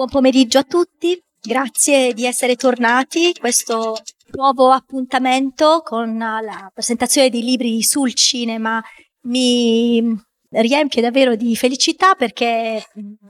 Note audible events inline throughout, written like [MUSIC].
buon pomeriggio a tutti. Grazie di essere tornati. Questo nuovo appuntamento con la presentazione di libri sul cinema mi riempie davvero di felicità perché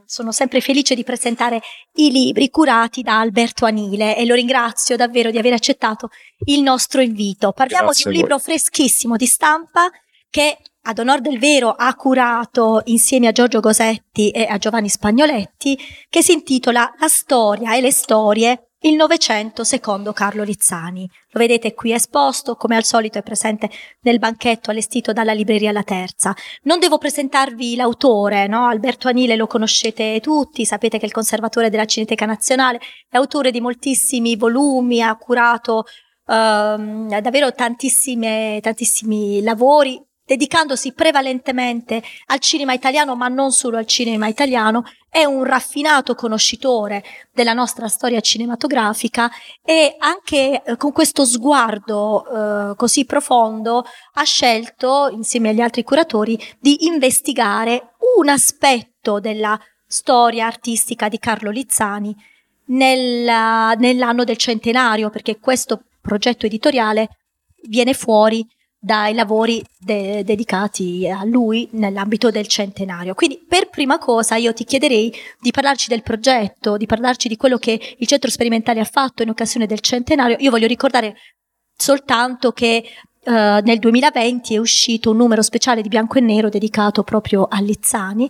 sono sempre felice di presentare i libri curati da Alberto Anile e lo ringrazio davvero di aver accettato il nostro invito. Parliamo Grazie di un libro freschissimo di stampa che ad onor del vero ha curato insieme a Giorgio Gosetti e a Giovanni Spagnoletti, che si intitola La storia e le storie il Novecento secondo Carlo Lizzani. Lo vedete qui esposto, come al solito è presente nel banchetto allestito dalla libreria La Terza. Non devo presentarvi l'autore, no? Alberto Anile lo conoscete tutti, sapete che è il conservatore della Cineteca Nazionale, è autore di moltissimi volumi, ha curato ehm, davvero tantissimi lavori dedicandosi prevalentemente al cinema italiano, ma non solo al cinema italiano, è un raffinato conoscitore della nostra storia cinematografica e anche eh, con questo sguardo eh, così profondo ha scelto, insieme agli altri curatori, di investigare un aspetto della storia artistica di Carlo Lizzani nella, nell'anno del centenario, perché questo progetto editoriale viene fuori dai lavori de- dedicati a lui nell'ambito del centenario. Quindi per prima cosa io ti chiederei di parlarci del progetto, di parlarci di quello che il centro sperimentale ha fatto in occasione del centenario. Io voglio ricordare soltanto che Uh, nel 2020 è uscito un numero speciale di bianco e nero dedicato proprio a Lizzani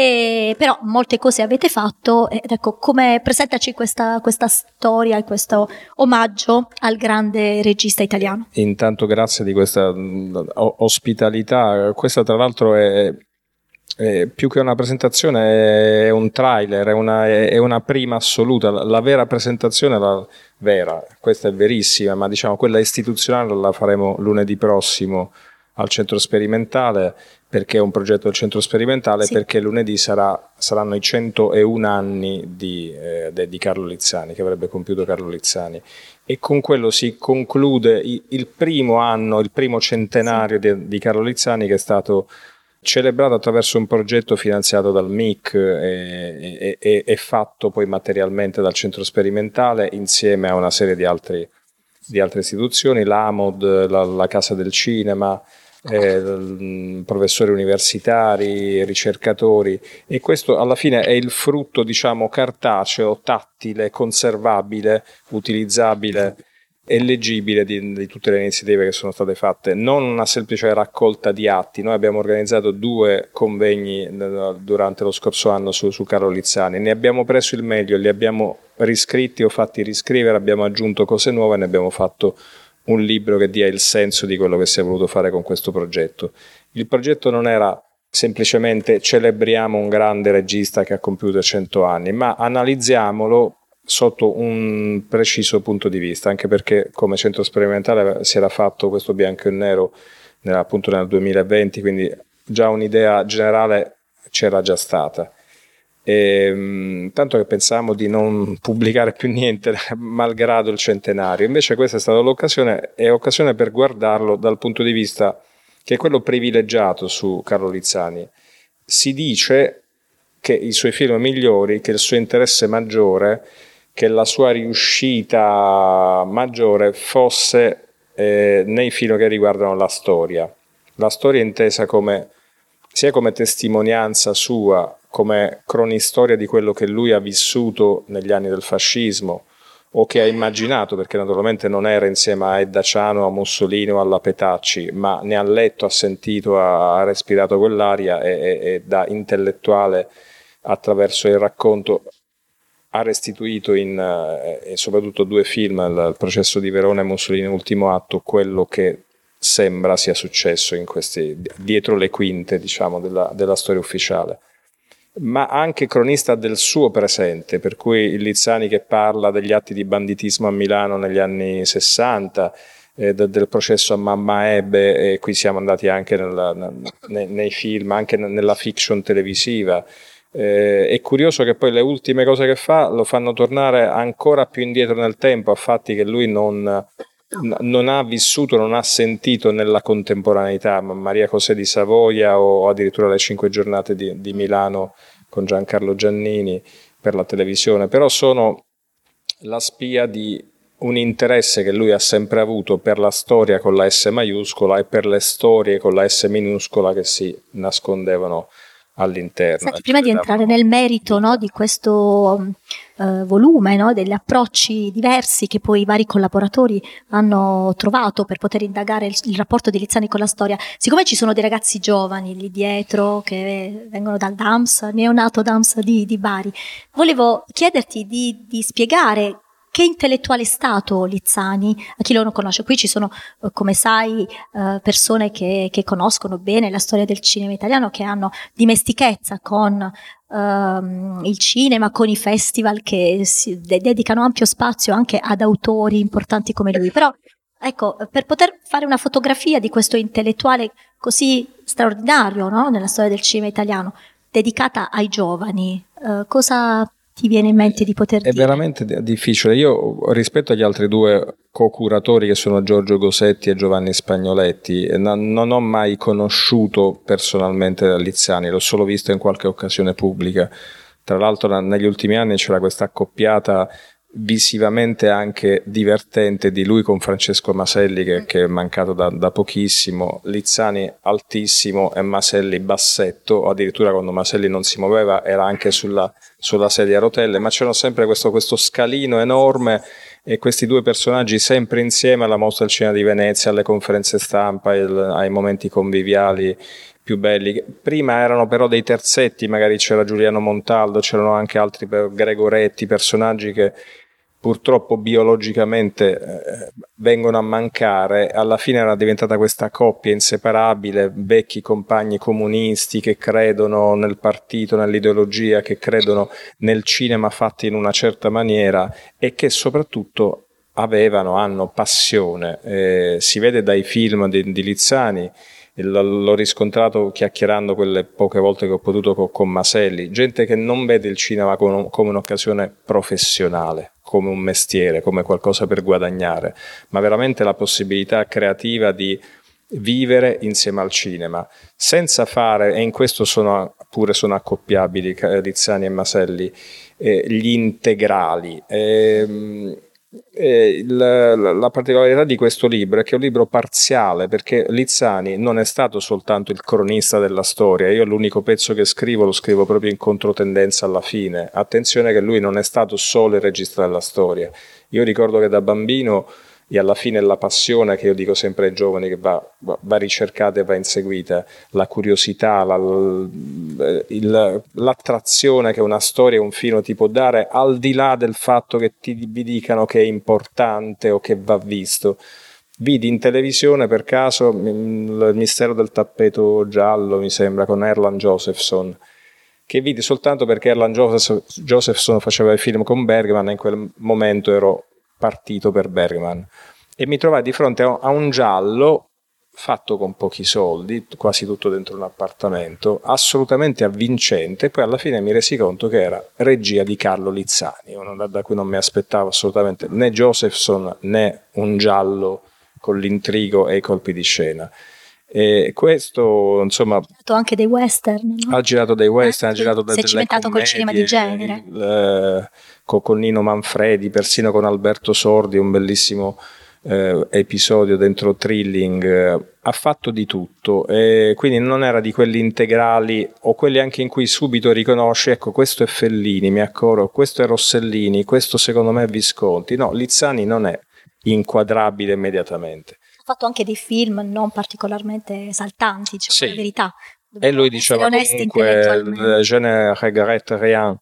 e, però molte cose avete fatto ed ecco come presentaci questa, questa storia e questo omaggio al grande regista italiano. Intanto grazie di questa mm, ospitalità, questa tra l'altro è, è più che una presentazione è un trailer, è una, è una prima assoluta, la, la vera presentazione, la vera, questa è verissima, ma diciamo quella istituzionale la faremo lunedì prossimo al centro sperimentale perché è un progetto del centro sperimentale, sì. perché lunedì sarà, saranno i 101 anni di, eh, di, Carlo Lizzani, che avrebbe compiuto Carlo Lizzani. E con quello si conclude il, primo anno, il primo centenario sì. di, di, Carlo Lizzani, che è stato celebrato attraverso un progetto finanziato dal MIC e, e, e, e fatto poi materialmente dal centro sperimentale insieme a una serie di, altri, di altre istituzioni, l'AMOD, la, la Casa del Cinema, eh, professori universitari, ricercatori e questo alla fine è il frutto diciamo cartaceo, tattile, conservabile, utilizzabile e leggibile di, di, tutte le iniziative che sono state fatte, non una semplice raccolta di atti. Noi abbiamo organizzato due convegni durante lo scorso anno su, su Carlo Lizzani, ne abbiamo preso il meglio, li abbiamo riscritti o fatti riscrivere, abbiamo aggiunto cose nuove ne abbiamo fatto un libro che dia il senso di quello che si è voluto fare con questo progetto. Il progetto non era semplicemente celebriamo un grande regista che ha compiuto 100 anni, ma analizziamolo sotto un preciso punto di vista, anche perché come centro sperimentale si era fatto questo bianco e nero appunto nel 2020, quindi già un'idea generale c'era già stata. E, ehm, tanto che pensavamo di non pubblicare più niente [LAUGHS] malgrado il centenario, invece questa è stata l'occasione, è occasione per guardarlo dal punto di vista che è quello privilegiato su Carlo Lizzani. Si dice che i suoi film migliori, che il suo interesse maggiore, che la sua riuscita maggiore fosse eh, nei film che riguardano la storia. La storia intesa come, sia come testimonianza sua come cronistoria di quello che lui ha vissuto negli anni del fascismo o che ha immaginato, perché naturalmente non era insieme a Edda Ciano, a Mussolini o alla Petacci, ma ne ha letto, ha sentito, ha, respirato quell'aria e, e, e da intellettuale attraverso il racconto ha restituito in, eh, soprattutto due film, il, processo di Verona e Mussolini ultimo atto, quello che sembra sia successo questi, dietro le quinte diciamo, della, della storia ufficiale ma anche cronista del suo presente, per cui il Lizzani che parla degli atti di banditismo a Milano negli anni 60, eh, del processo a Mamma Ebbe, e qui siamo andati anche nella, nei, nei, film, anche nella fiction televisiva. Eh, è curioso che poi le ultime cose che fa lo fanno tornare ancora più indietro nel tempo, a fatti che lui non, non ha vissuto, non ha sentito nella contemporaneità, Maria José di Savoia o addirittura le cinque giornate di, di Milano con Giancarlo Giannini per la televisione, però sono la spia di un interesse che lui ha sempre avuto per la storia con la S maiuscola e per le storie con la S minuscola che si nascondevano all'interno. Senti, prima di entrare nel merito no, di questo uh, volume, no, degli approcci diversi che poi i vari collaboratori hanno trovato per poter indagare il, il, rapporto di Lizzani con la storia, siccome ci sono dei ragazzi giovani lì dietro che vengono dal DAMS, neonato DAMS di, di Bari, volevo chiederti di, di spiegare che intellettuale è stato Lizzani? A chi lo non conosce? Qui ci sono, eh, come sai, eh, persone che, che, conoscono bene la storia del cinema italiano, che hanno dimestichezza con um, il cinema, con i festival che si dedicano ampio spazio anche ad autori importanti come lui. Però, ecco, per poter fare una fotografia di questo intellettuale così straordinario no? nella storia del cinema italiano, dedicata ai giovani, uh, cosa ti viene in mente di poter È dire? È veramente difficile. Io rispetto agli altri due co-curatori che sono Giorgio Gosetti e Giovanni Spagnoletti, non ho mai conosciuto personalmente Liziani, l'ho solo visto in qualche occasione pubblica. Tra l'altro negli ultimi anni c'era questa accoppiata visivamente anche divertente di lui con Francesco Maselli che, che è mancato da, da, pochissimo, Lizzani altissimo e Maselli bassetto, o addirittura quando Maselli non si muoveva era anche sulla, sulla sedia a rotelle, ma c'era sempre questo, questo scalino enorme e questi due personaggi sempre insieme alla mostra del cinema di Venezia, alle conferenze stampa, il, ai momenti conviviali più belli. Prima erano però dei terzetti, magari c'era Giuliano Montaldo, c'erano anche altri Gregoretti, personaggi che purtroppo biologicamente eh, vengono a mancare, alla fine era diventata questa coppia inseparabile, vecchi compagni comunisti che credono nel partito, nell'ideologia, che credono nel cinema fatto in una certa maniera e che soprattutto avevano, hanno passione. Eh, si vede dai film di, di Lizzani, l'ho riscontrato chiacchierando quelle poche volte che ho potuto con, con Maselli, gente che non vede il cinema come, come un'occasione professionale, come un mestiere, come qualcosa per guadagnare, ma veramente la possibilità creativa di vivere insieme al cinema, senza fare, e in questo sono, pure sono accoppiabili Rizzani e Maselli, eh, gli integrali. Eh, il, la particolarità di questo libro è che è un libro parziale perché Lizzani non è stato soltanto il cronista della storia, io l'unico pezzo che scrivo lo scrivo proprio in controtendenza alla fine. Attenzione che lui non è stato solo il regista della storia. Io ricordo che da bambino e alla fine la passione che io dico sempre ai giovani che va, va ricercata e va inseguita, la curiosità, la, il, l'attrazione che una storia e un film ti può dare al di là del fatto che ti, vi dicano che è importante o che va visto. Vidi in televisione per caso il mistero del tappeto giallo, mi sembra, con Erland Josephson che vidi soltanto perché Erland Josephson faceva il film con Bergman e in quel momento ero partito per Bergman e mi trovai di fronte a un giallo fatto con pochi soldi, quasi tutto dentro un appartamento, assolutamente avvincente, poi alla fine mi resi conto che era regia di Carlo Lizzani, da cui non mi aspettavo assolutamente né Josephson né un giallo con l'intrigo e i colpi di scena. E questo, insomma. Ha girato anche dei western. No? Ha girato dei western, eh, ha girato delle Si è cimentato col cinema di genere. Il, eh, con, con, Nino Manfredi, persino con Alberto Sordi, un bellissimo eh, episodio dentro Thrilling. Eh, ha fatto di tutto, e quindi non era di quelli integrali o quelli anche in cui subito riconosci, ecco, questo è Fellini, mi accorgo, questo è Rossellini, questo secondo me è Visconti. No, Lizzani non è inquadrabile immediatamente fatto anche dei film non particolarmente esaltanti, diciamo sì. la verità. Dobbiamo e lui diceva comunque je ne regrette rien,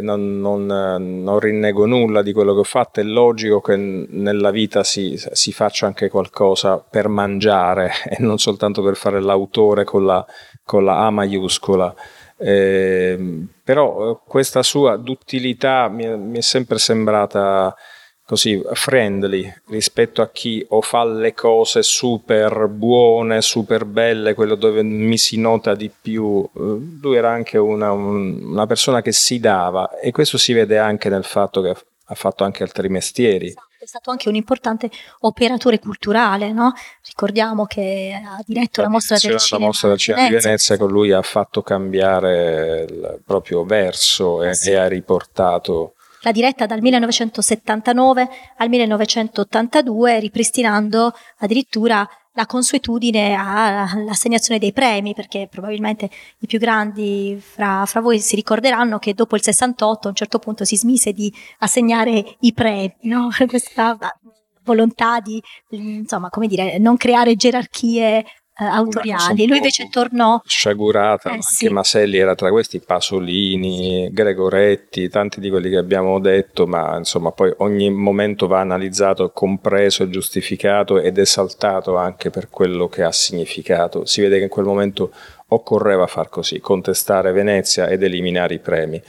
non, non, non, rinnego nulla di quello che ho fatto, è logico che nella vita si, si, faccia anche qualcosa per mangiare [LAUGHS] e non soltanto per fare l'autore con la, con la A maiuscola. Eh, però questa sua duttilità mi, mi è sempre sembrata così friendly rispetto a chi o fa le cose super buone, super belle, quello dove mi si nota di più. Lui era anche una, una persona che si dava e questo si vede anche nel fatto che ha fatto anche altri mestieri. È stato anche un importante operatore culturale, no? Ricordiamo che ha diretto la, la mostra del cinema, la mostra del cinema di Venezia, con lui ha fatto cambiare il proprio verso e, sì. e ha riportato l'ha diretta dal 1979 al 1982, ripristinando addirittura la consuetudine all'assegnazione dei premi, perché probabilmente i più grandi fra, fra, voi si ricorderanno che dopo il 68 a un certo punto si smise di assegnare i premi, no? [LAUGHS] questa volontà di insomma, come dire, non creare gerarchie eh, autoriali. Lui invece tornò. Sciagurata, eh, anche sì. Maselli era tra questi, Pasolini, Gregoretti, tanti di quelli che abbiamo detto, ma insomma poi ogni momento va analizzato, compreso, giustificato ed esaltato anche per quello che ha significato. Si vede che in quel momento occorreva far così, contestare Venezia ed eliminare i premi.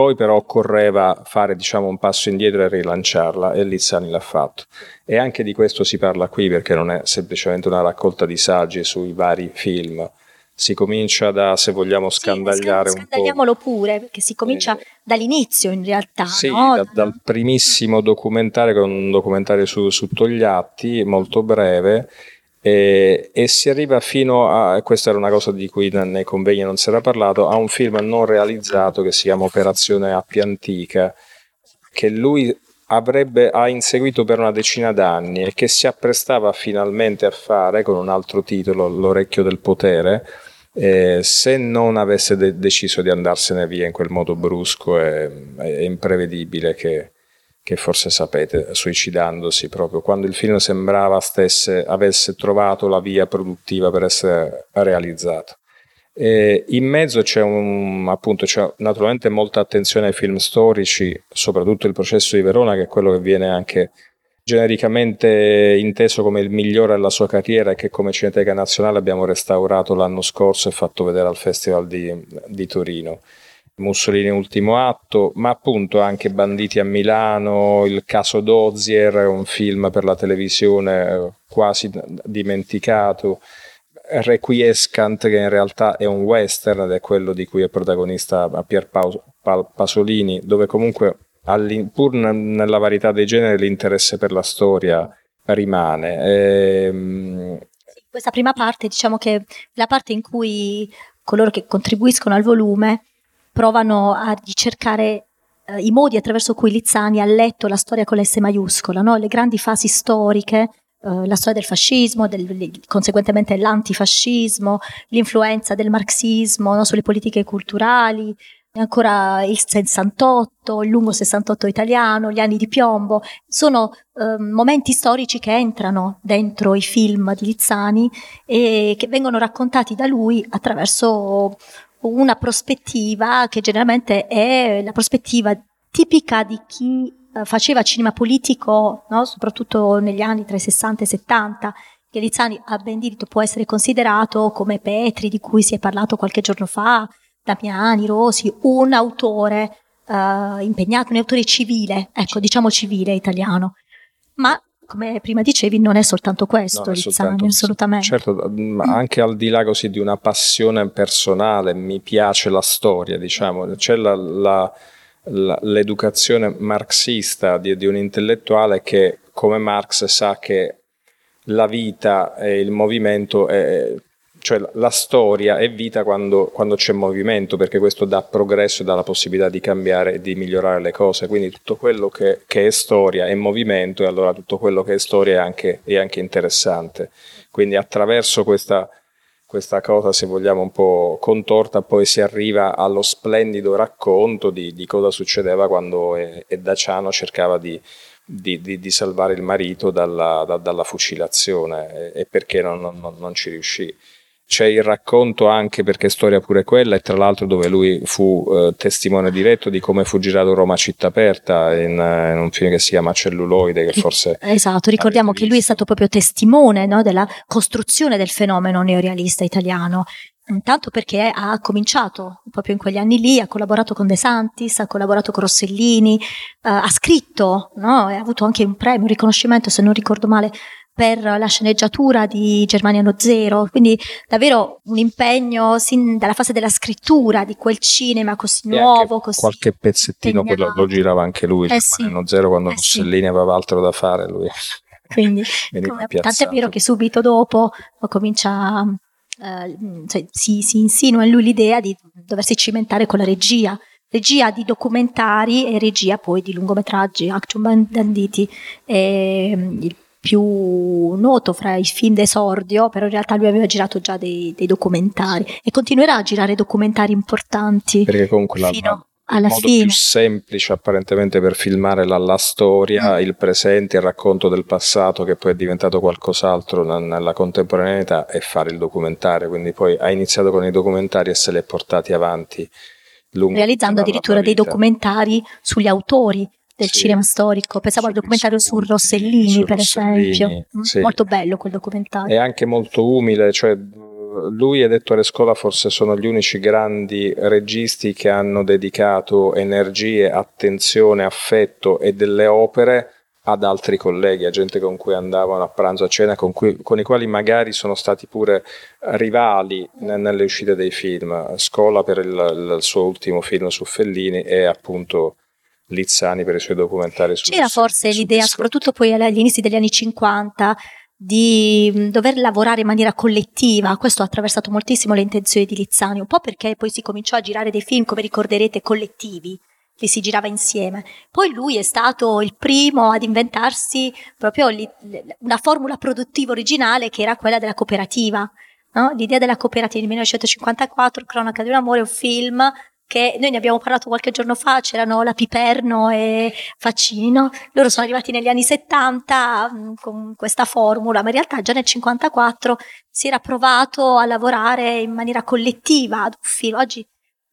Poi però occorreva fare diciamo, un passo indietro e rilanciarla e Lizzani l'ha fatto. E anche di questo si parla qui perché non è semplicemente una raccolta di saggi sui vari film. Si comincia da, se vogliamo, scandagliare sì, un po'. Scandagliamolo pure, perché si comincia eh, dall'inizio in realtà. Sì, no? da, dal primissimo documentario, che è un documentario su, su Togliatti, molto breve, e, e, si arriva fino a, questa era una cosa di cui nei convegni non si era parlato, a un film non realizzato che si chiama Operazione Appia Antica, che lui avrebbe, ha inseguito per una decina d'anni e che si apprestava finalmente a fare con un altro titolo, L'orecchio del potere, eh, se non avesse de- deciso di andarsene via in quel modo brusco e, e imprevedibile che, che forse sapete, suicidandosi proprio quando il film sembrava stesse, avesse trovato la via produttiva per essere realizzato. E in mezzo c'è, un, appunto, c'è naturalmente molta attenzione ai film storici, soprattutto il processo di Verona, che è quello che viene anche genericamente inteso come il migliore della sua carriera e che come Cineteca Nazionale abbiamo restaurato l'anno scorso e fatto vedere al Festival di, di Torino. Mussolini ultimo atto, ma appunto anche Banditi a Milano, il caso Dozier, un film per la televisione eh, quasi dimenticato, Requiescant che in realtà è un western ed è quello di cui è protagonista Pier Pasolini, dove comunque pur nella varietà dei generi l'interesse per la storia rimane. E, ehm, questa prima parte, diciamo che la parte in cui coloro che contribuiscono al volume provano a ricercare eh, i modi attraverso cui Lizzani ha letto la storia con l'S maiuscola, no? le grandi fasi storiche, eh, la storia del fascismo, del, conseguentemente l'antifascismo, l'influenza del marxismo no? sulle politiche culturali, ancora il 68, il lungo 68 italiano, gli anni di piombo, sono eh, momenti storici che entrano dentro i film di Lizzani e che vengono raccontati da lui attraverso una prospettiva che generalmente è la prospettiva tipica di chi eh, faceva cinema politico, no? soprattutto negli anni tra i 60 e i 70, che Lizzani a ben diritto può essere considerato come Petri, di cui si è parlato qualche giorno fa, Damiani, Rosi, un autore uh, impegnato, un autore civile, ecco, diciamo civile italiano. Ma come prima dicevi, non è soltanto questo, non Lizzani, assolutamente. Certo, anche al di là così di una passione personale, mi piace la storia, diciamo, c'è la, la, la, l'educazione marxista di, di un intellettuale che, come Marx, sa che la vita e il movimento è, cioè la storia è vita quando, quando, c'è movimento, perché questo dà progresso e dà la possibilità di cambiare e di migliorare le cose. Quindi tutto quello che, che è storia è movimento e allora tutto quello che è storia è anche, è anche interessante. Quindi attraverso questa, questa, cosa, se vogliamo, un po' contorta, poi si arriva allo splendido racconto di, di cosa succedeva quando Daciano cercava di, di, di, di, salvare il marito dalla, da, dalla fucilazione e, e perché non, non, non ci riuscì c'è il racconto anche perché è storia pure quella e tra l'altro dove lui fu eh, testimone diretto di come fu girato Roma città aperta in, in, un film che si chiama Celluloide che forse esatto ricordiamo che lui è stato proprio testimone no, della costruzione del fenomeno neorealista italiano Intanto perché ha cominciato proprio in quegli anni lì, ha collaborato con De Santis, ha collaborato con Rossellini, eh, ha scritto, no? ha avuto anche un premio, un riconoscimento, se non ricordo male, per la sceneggiatura di Germaniano Zero, quindi davvero un impegno sin dalla fase della scrittura di quel cinema così e nuovo. Così qualche pezzettino lo, lo, girava anche lui, eh Germaniano sì. Zero quando eh Rossellini sì. aveva altro da fare lui. [LAUGHS] Quindi, [LAUGHS] tanto è vero che subito dopo comincia Uh, cioè, si, si, insinua in lui l'idea di doversi cimentare con la regia, regia di documentari e regia poi di lungometraggi, Action Banditi. E, mm, il più noto fra i film d'esordio, però in realtà lui aveva girato già dei, dei documentari e continuerà a girare documentari importanti. Perché comunque la, alla il modo fine. più semplice apparentemente per filmare la, la storia, mm. il presente, il racconto del passato che poi è diventato qualcos'altro nella contemporaneità è fare il documentario, quindi poi ha iniziato con i documentari e se li è portati avanti. Lungo realizzando addirittura dei documentari sugli autori del sì. cinema storico. Pensavo al documentario su Rossellini, su per Rossellini, esempio. Mm, sì. Molto bello quel documentario. È anche molto umile, cioè lui ed Ettore Scola forse sono gli unici grandi registi che hanno dedicato energie, attenzione, affetto e delle opere ad altri colleghi, a gente con cui andavano a pranzo, a cena, con, cui, con i quali magari sono stati pure rivali nelle uscite dei film. Scola per il, il suo ultimo film su Fellini e appunto Lizzani per i suoi documentari su C'era forse su l'idea, soprattutto poi agli inizi degli anni 50, di dover lavorare in maniera collettiva, questo ha attraversato moltissimo le intenzioni di Lizzani, un po' perché poi si cominciò a girare dei film, come ricorderete, collettivi, li si girava insieme. Poi lui è stato il primo ad inventarsi proprio una formula produttiva originale che era quella della cooperativa. No? L'idea della cooperativa di 1954, Cronaca di un amore, un film che noi ne abbiamo parlato qualche giorno fa, c'erano la Piperno e Faccini, no? loro sono arrivati negli anni 70 mh, mm, con questa formula, ma in realtà già nel 54 si era provato a lavorare in maniera collettiva ad un film. Oggi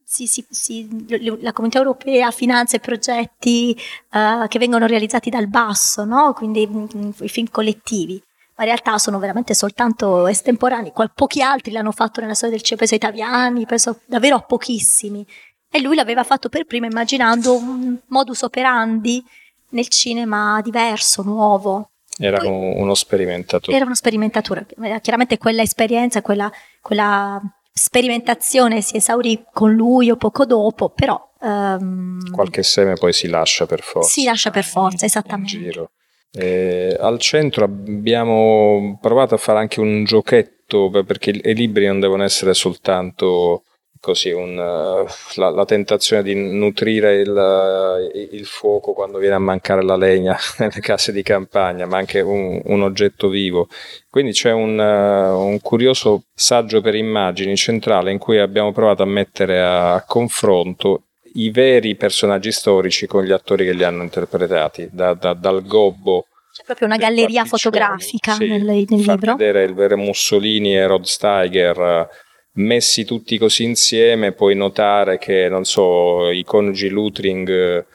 si, si, si, la comunità europea finanzia progetti uh, che vengono realizzati dal basso, no? quindi mh, mm, i film collettivi ma in realtà sono veramente soltanto estemporanei. Qual- pochi altri l'hanno fatto nella storia del cinema, penso italiani, penso davvero a pochissimi. E lui l'aveva fatto per prima immaginando un modus operandi nel cinema diverso, nuovo. Era Poi, uno sperimentatore. Era uno sperimentatore. Chiaramente quella esperienza, quella, quella sperimentazione si esaurì con lui o poco dopo, però... Um, Qualche seme poi si lascia per forza. Si lascia per forza, esattamente. Eh, al centro abbiamo provato a fare anche un giochetto perché i libri non devono essere soltanto così un, uh, la, la, tentazione di nutrire il, uh, il, fuoco quando viene a mancare la legna [LAUGHS] nelle case di campagna, ma anche un, un oggetto vivo. Quindi c'è un, uh, un, curioso saggio per immagini centrale in cui abbiamo provato a mettere a, a confronto i veri personaggi storici con gli attori che li hanno interpretati, da, da, dal gobbo c'è proprio una galleria fotografica sì, nel, nel libro. vedere il vero Mussolini e Rod Steiger messi tutti così insieme puoi notare che, non so, i coniugi Lutring eh,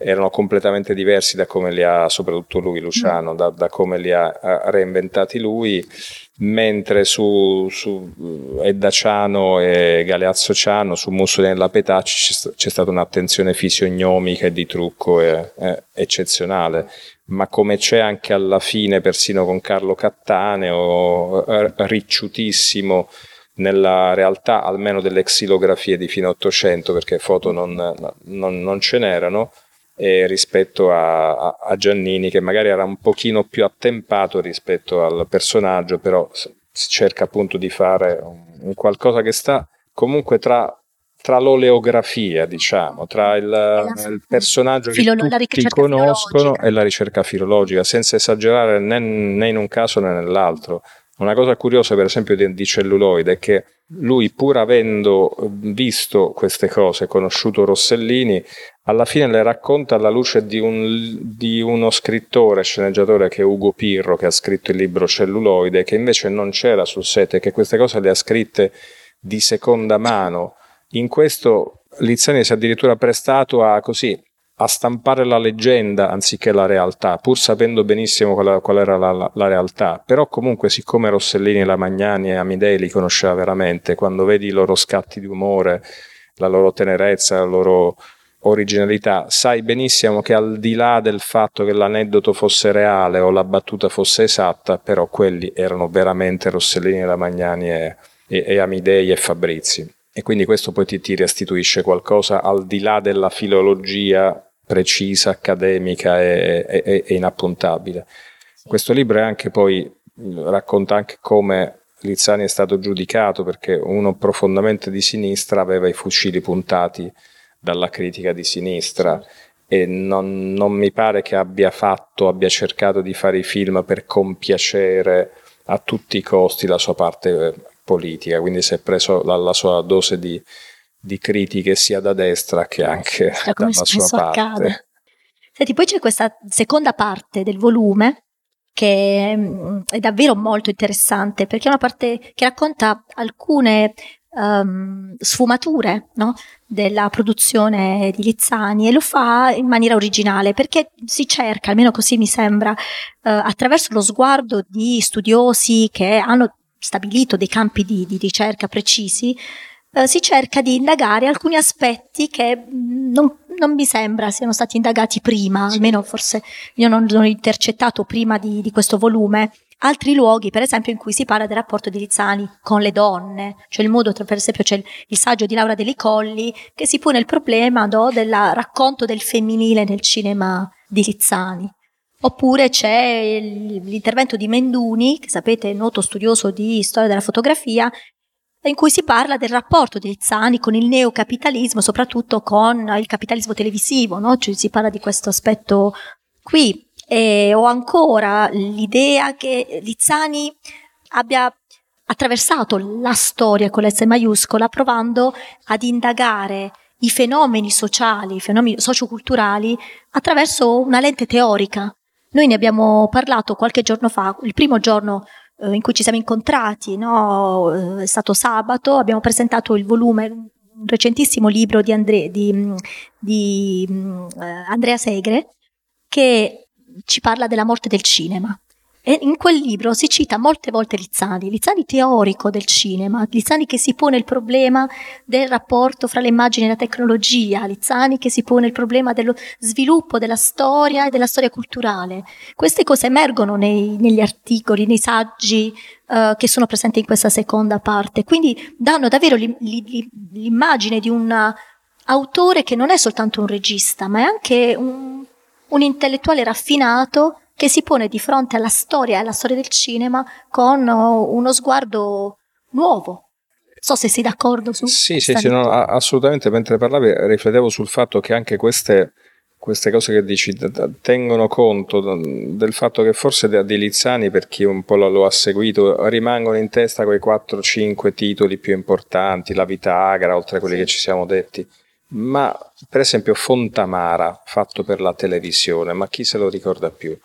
erano completamente diversi da come li ha, soprattutto lui, Luciano, da, da come li ha, reinventati lui, mentre su, su Edda Ciano e Galeazzo Ciano, su Mussolini e Petacci c'è, c'è stata un'attenzione fisionomica e di trucco eh, eh, eccezionale. Ma come c'è anche alla fine persino con Carlo Cattaneo, eh, ricciutissimo, nella realtà almeno delle xilografie di fine 800 perché foto non, non, non ce n'erano e rispetto a, a, Giannini che magari era un pochino più attempato rispetto al personaggio però si cerca appunto di fare un, qualcosa che sta comunque tra tra l'oleografia, diciamo, tra il, il personaggio che Filolo- tutti conoscono e la ricerca filologica, senza esagerare né, né in un caso né nell'altro. Una cosa curiosa, per esempio, di, di celluloide è che lui, pur avendo visto queste cose, conosciuto Rossellini, alla fine le racconta alla luce di, un, di, uno scrittore, sceneggiatore che è Ugo Pirro, che ha scritto il libro Celluloide, che invece non c'era sul set e che queste cose le ha scritte di seconda mano. In questo Lizzani si è addirittura prestato a così a stampare la leggenda anziché la realtà, pur sapendo benissimo qual, qual era la, la, la, realtà. Però comunque, siccome Rossellini, Lamagnani e Amidei li conosceva veramente, quando vedi i loro scatti di umore, la loro tenerezza, la loro originalità, sai benissimo che al di là del fatto che l'aneddoto fosse reale o la battuta fosse esatta, però quelli erano veramente Rossellini, Ramagnani e, e, e Amidei e Fabrizi. E quindi questo poi ti, ti restituisce qualcosa al di là della filologia precisa, accademica e, e, e inappuntabile. Questo libro anche poi, racconta anche come Lizzani è stato giudicato perché uno profondamente di sinistra aveva i fucili puntati dalla critica di sinistra e non, non, mi pare che abbia fatto, abbia cercato di fare i film per compiacere a tutti i costi la sua parte politica, quindi si è preso la, la sua dose di, di, critiche sia da destra che anche cioè, dalla sua parte. Accade. Senti, poi c'è questa seconda parte del volume che mm, è davvero molto interessante perché è una parte che racconta alcune um, sfumature no? della produzione di Lizzani e lo fa in maniera originale perché si cerca, almeno così mi sembra, uh, attraverso lo sguardo di studiosi che hanno stabilito dei campi di, di ricerca precisi, uh, si cerca di indagare alcuni aspetti che mm, non, non, mi sembra siano stati indagati prima, almeno forse io non, non ho intercettato prima di, di questo volume altri luoghi, per esempio, in cui si parla del rapporto di Lizzani con le donne, cioè il modo, per esempio, c'è il, il saggio di Laura Deli Colli che si pone il problema no, del racconto del femminile nel cinema di Lizzani. Oppure c'è l'intervento di Menduni, che sapete è noto studioso di storia della fotografia, in cui si parla del rapporto di Lizzani con il neocapitalismo, soprattutto con il capitalismo televisivo, no? cioè si parla di questo aspetto qui. E ho ancora l'idea che Lizzani abbia attraversato la storia con l'S maiuscola provando ad indagare i fenomeni sociali, i fenomeni socioculturali attraverso una lente teorica. Noi ne abbiamo parlato qualche giorno fa, il primo giorno eh, in cui ci siamo incontrati, no? Eh, è stato sabato, abbiamo presentato il volume, un recentissimo libro di, Andre, di, di uh, Andrea Segre, che ci parla della morte del cinema. E in quel libro si cita molte volte Lizzani, Lizzani teorico del cinema, Lizzani che si pone il problema del rapporto fra le immagini e la tecnologia, Lizzani che si pone il problema dello sviluppo della storia e della storia culturale. Queste cose emergono nei, negli articoli, nei saggi uh, che sono presenti in questa seconda parte, quindi danno davvero l'immagine di un autore che non è soltanto un regista, ma è anche un un intellettuale raffinato che si pone di fronte alla storia e alla storia del cinema con uh, uno sguardo nuovo. So se sei d'accordo su Sì, sì, sì no, assolutamente. Mentre parlavi riflettevo sul fatto che anche queste, queste cose che dici tengono conto del fatto che forse di Lizzani, per chi un po' lo ha seguito, rimangono in testa quei 4-5 titoli più importanti, la vita agra, oltre a quelli che ci siamo detti ma per esempio Fontamara fatto per la televisione, ma chi se lo ricorda più?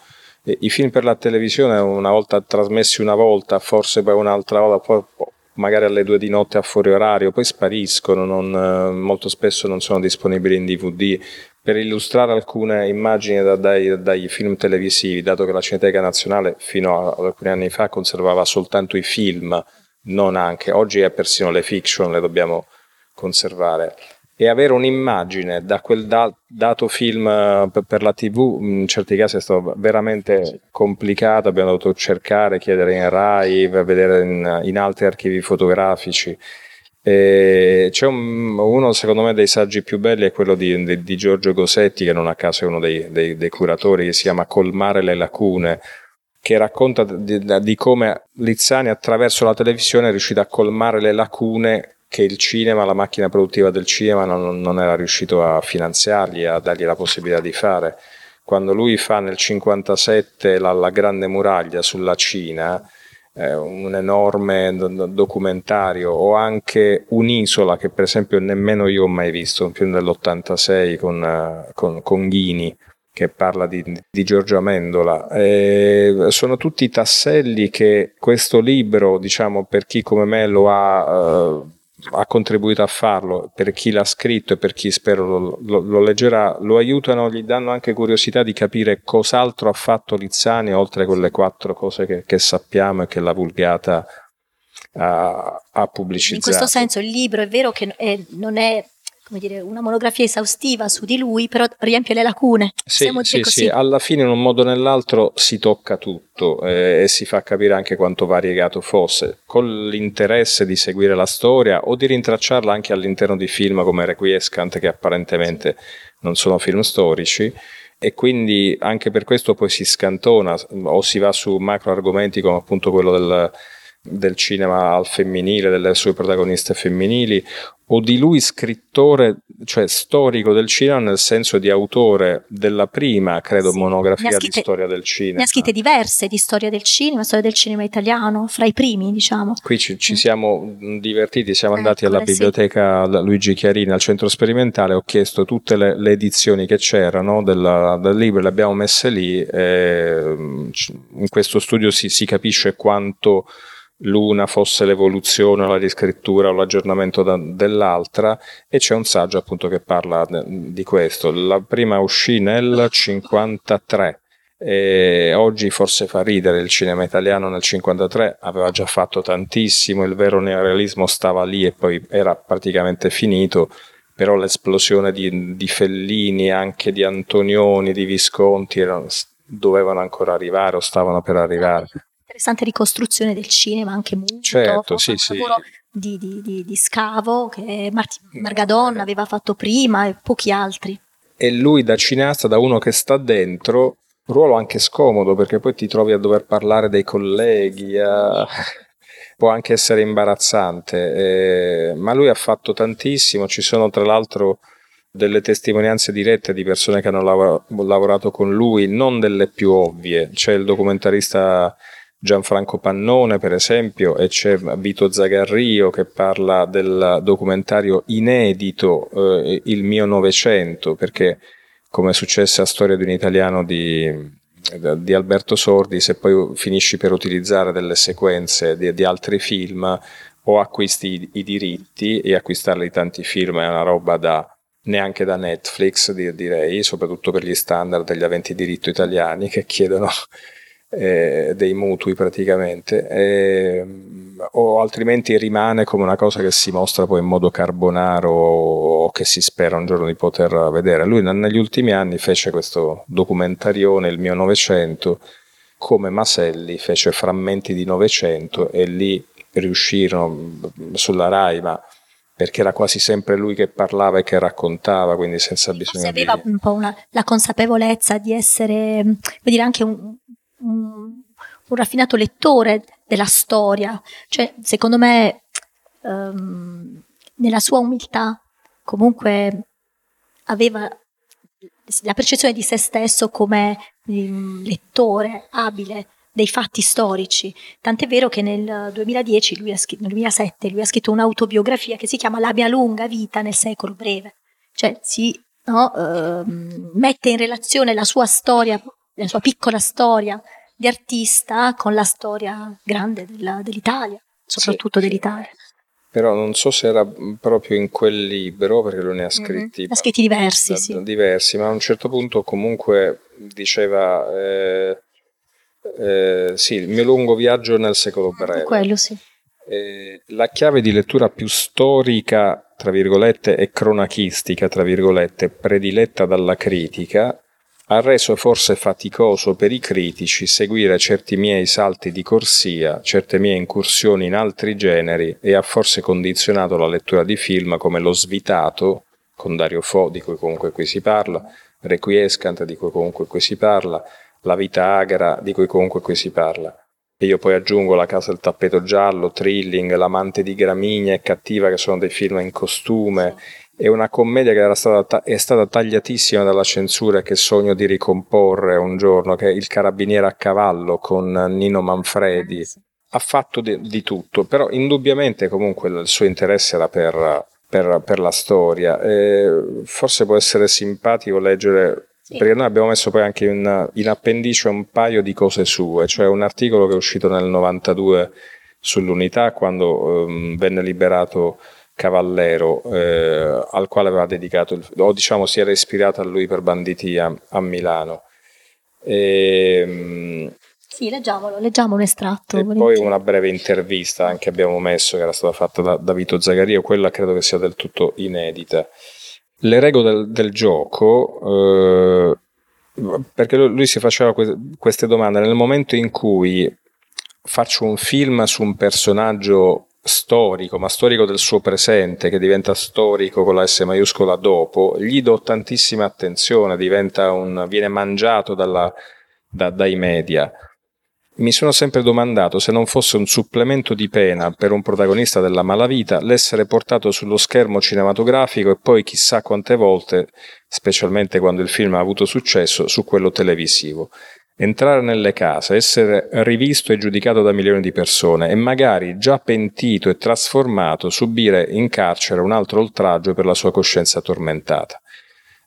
I film per la televisione una volta trasmessi una volta, forse poi un'altra volta, magari alle due di notte a fuori orario, poi spariscono, non, molto spesso non sono disponibili in DVD. Per illustrare alcune immagini da, dai, dai, film televisivi, dato che la Cineteca Nazionale fino a alcuni anni fa conservava soltanto i film, non anche, oggi è persino le fiction, le dobbiamo conservare e avere un'immagine da quel da- dato film eh, per la tv in certi casi è stato veramente complicato. Abbiamo dovuto cercare, chiedere in Rai vedere in, in altri archivi fotografici. E c'è un, uno secondo me dei saggi più belli è quello di, di, di Giorgio Gosetti che non a caso è uno dei, dei, dei curatori che si chiama Colmare le lacune che racconta di, di, come Lizzani attraverso la televisione è riuscito a colmare le lacune che il cinema, la macchina produttiva del cinema non, non era riuscito a finanziargli, a dargli la possibilità di fare. Quando lui fa nel 1957 la, la Grande Muraglia sulla Cina, eh, un enorme do- documentario, o anche Un'isola che per esempio nemmeno io ho mai visto, un film dell'86 con, uh, con, con Ghini che parla di, di Giorgio Amendola. Eh, sono tutti tasselli che questo libro, diciamo, per chi come me lo ha uh, ha contribuito a farlo, per chi l'ha scritto e per chi spero lo, lo, lo, leggerà, lo aiutano, gli danno anche curiosità di capire cos'altro ha fatto Lizzani oltre a quelle quattro cose che, che sappiamo e che la vulgata ha, ha, pubblicizzato. In questo senso il libro è vero che è, non è dire, una monografia esaustiva su di lui, però riempie le lacune. Sì, sì, sì, alla fine in un modo o nell'altro si tocca tutto eh, e si fa capire anche quanto variegato fosse, con l'interesse di seguire la storia o di rintracciarla anche all'interno di film come Requiescant, che apparentemente non sono film storici e quindi anche per questo poi si scantona o si va su macro argomenti come appunto quello del del cinema al femminile, delle sue protagoniste femminili, o di lui scrittore, cioè storico del cinema nel senso di autore della prima, credo, sì, monografia scritte, di storia del cinema. Ne ha scritte diverse di storia del cinema, storia del cinema italiano, fra i primi, diciamo. Qui ci, ci siamo divertiti, siamo eh, andati alla biblioteca sì. Luigi Chiarini, al centro sperimentale, ho chiesto tutte le, le edizioni che c'erano della, del libro, le abbiamo messe lì, in questo studio si, si capisce quanto l'una fosse l'evoluzione o la riscrittura o l'aggiornamento da, dell'altra e c'è un saggio appunto che parla di questo. La prima uscì nel 53 e oggi forse fa ridere il cinema italiano nel 53 aveva già fatto tantissimo, il vero neorealismo stava lì e poi era praticamente finito però l'esplosione di, di Fellini, anche di Antonioni, di Visconti erano, dovevano ancora arrivare o stavano per arrivare interessante ricostruzione del cinema, anche muto, certo, sì, sì. Di, di, di, di, scavo che Marti, Margadonna aveva fatto prima e pochi altri. E lui da cineasta, da uno che sta dentro, ruolo anche scomodo perché poi ti trovi a dover parlare dei colleghi, a... [LAUGHS] può anche essere imbarazzante, eh, ma lui ha fatto tantissimo, ci sono tra l'altro delle testimonianze dirette di persone che hanno lavorato con lui, non delle più ovvie, c'è il documentarista Gianfranco Pannone, per esempio, e c'è Vito Zagarrio che parla del documentario inedito eh, Il mio Novecento, perché come è successo a Storia di un italiano di, di, Alberto Sordi, se poi finisci per utilizzare delle sequenze di, di altri film o acquisti i, i diritti e acquistarli tanti film è una roba da neanche da Netflix direi, soprattutto per gli standard degli aventi diritto italiani che chiedono eh, dei mutui praticamente, eh, o altrimenti rimane come una cosa che si mostra poi in modo carbonaro o che si spera un giorno di poter vedere. Lui negli ultimi anni fece questo documentarione, Il mio Novecento, come Maselli fece Frammenti di Novecento e lì riuscirono sulla Rai, ma perché era quasi sempre lui che parlava e che raccontava, quindi senza bisogno di... aveva un po' una, la consapevolezza di essere, vuol dire, anche un, un, un raffinato lettore della storia, cioè secondo me um, nella sua umiltà comunque aveva la percezione di se stesso come um, lettore abile dei fatti storici. Tant'è vero che nel 2010, lui scritto, nel 2007, lui ha scritto un'autobiografia che si chiama La mia lunga vita nel secolo breve. Cioè si no, uh, mette in relazione la sua storia la sua piccola storia di artista con la storia grande della, dell'Italia, soprattutto sì. dell'Italia. Però non so se era proprio in quel libro, perché lui ne ha scritti, mm-hmm. ha scritti diversi, da, sì. diversi, ma a un certo punto comunque diceva eh, eh, sì, il mio lungo viaggio nel secolo breve. Quello sì. Eh, la chiave di lettura più storica, tra virgolette, e cronachistica, tra virgolette, prediletta dalla critica ha reso forse faticoso per i critici seguire certi miei salti di corsia, certe mie incursioni in altri generi e ha forse condizionato la lettura di film come Lo Svitato, con Dario Fo, di cui comunque qui si parla, Requiescant, di cui comunque qui si parla, La vita agra, di cui comunque qui si parla. E io poi aggiungo La casa del tappeto giallo, Trilling, L'amante di Gramigna e Cattiva, che sono dei film in costume è una commedia che era stata, è stata tagliatissima dalla censura e che sogno di ricomporre un giorno, che è Il carabiniere a cavallo con Nino Manfredi. Ha fatto di, di tutto, però indubbiamente comunque il suo interesse era per, per, per la storia. E forse può essere simpatico leggere perché noi abbiamo messo poi anche in, in, appendice un paio di cose sue, cioè un articolo che è uscito nel 92 sull'unità quando um, venne liberato Cavallero eh, al quale aveva dedicato, il, o diciamo si era ispirato a lui per Banditi a, a Milano. E, ehm, sì, leggiamolo, leggiamo un estratto. E poi una breve intervista anche abbiamo messo che era stata fatta da, da Vito Zagario, quella credo che sia del tutto inedita. le regole del, del gioco, eh, perché lui si faceva queste domande nel momento in cui faccio un film su un personaggio storico, ma storico del suo presente, che diventa storico con la S maiuscola dopo, gli do tantissima attenzione, un, viene mangiato dalla, da, dai media. Mi sono sempre domandato se non fosse un supplemento di pena per un protagonista della malavita l'essere portato sullo schermo cinematografico e poi chissà quante volte, specialmente quando il film ha avuto successo, su quello televisivo. Entrare nelle case, essere rivisto e giudicato da milioni di persone e magari già pentito e trasformato subire in carcere un altro oltraggio per la sua coscienza tormentata.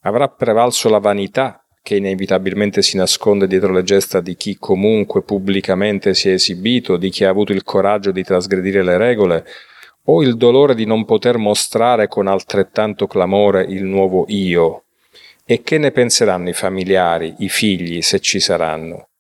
Avrà prevalso la vanità che inevitabilmente si nasconde dietro le gesta di chi comunque pubblicamente si è esibito, di chi ha avuto il coraggio di trasgredire le regole, o il dolore di non poter mostrare con altrettanto clamore il nuovo io? E che ne penseranno i familiari, i figli, se ci saranno?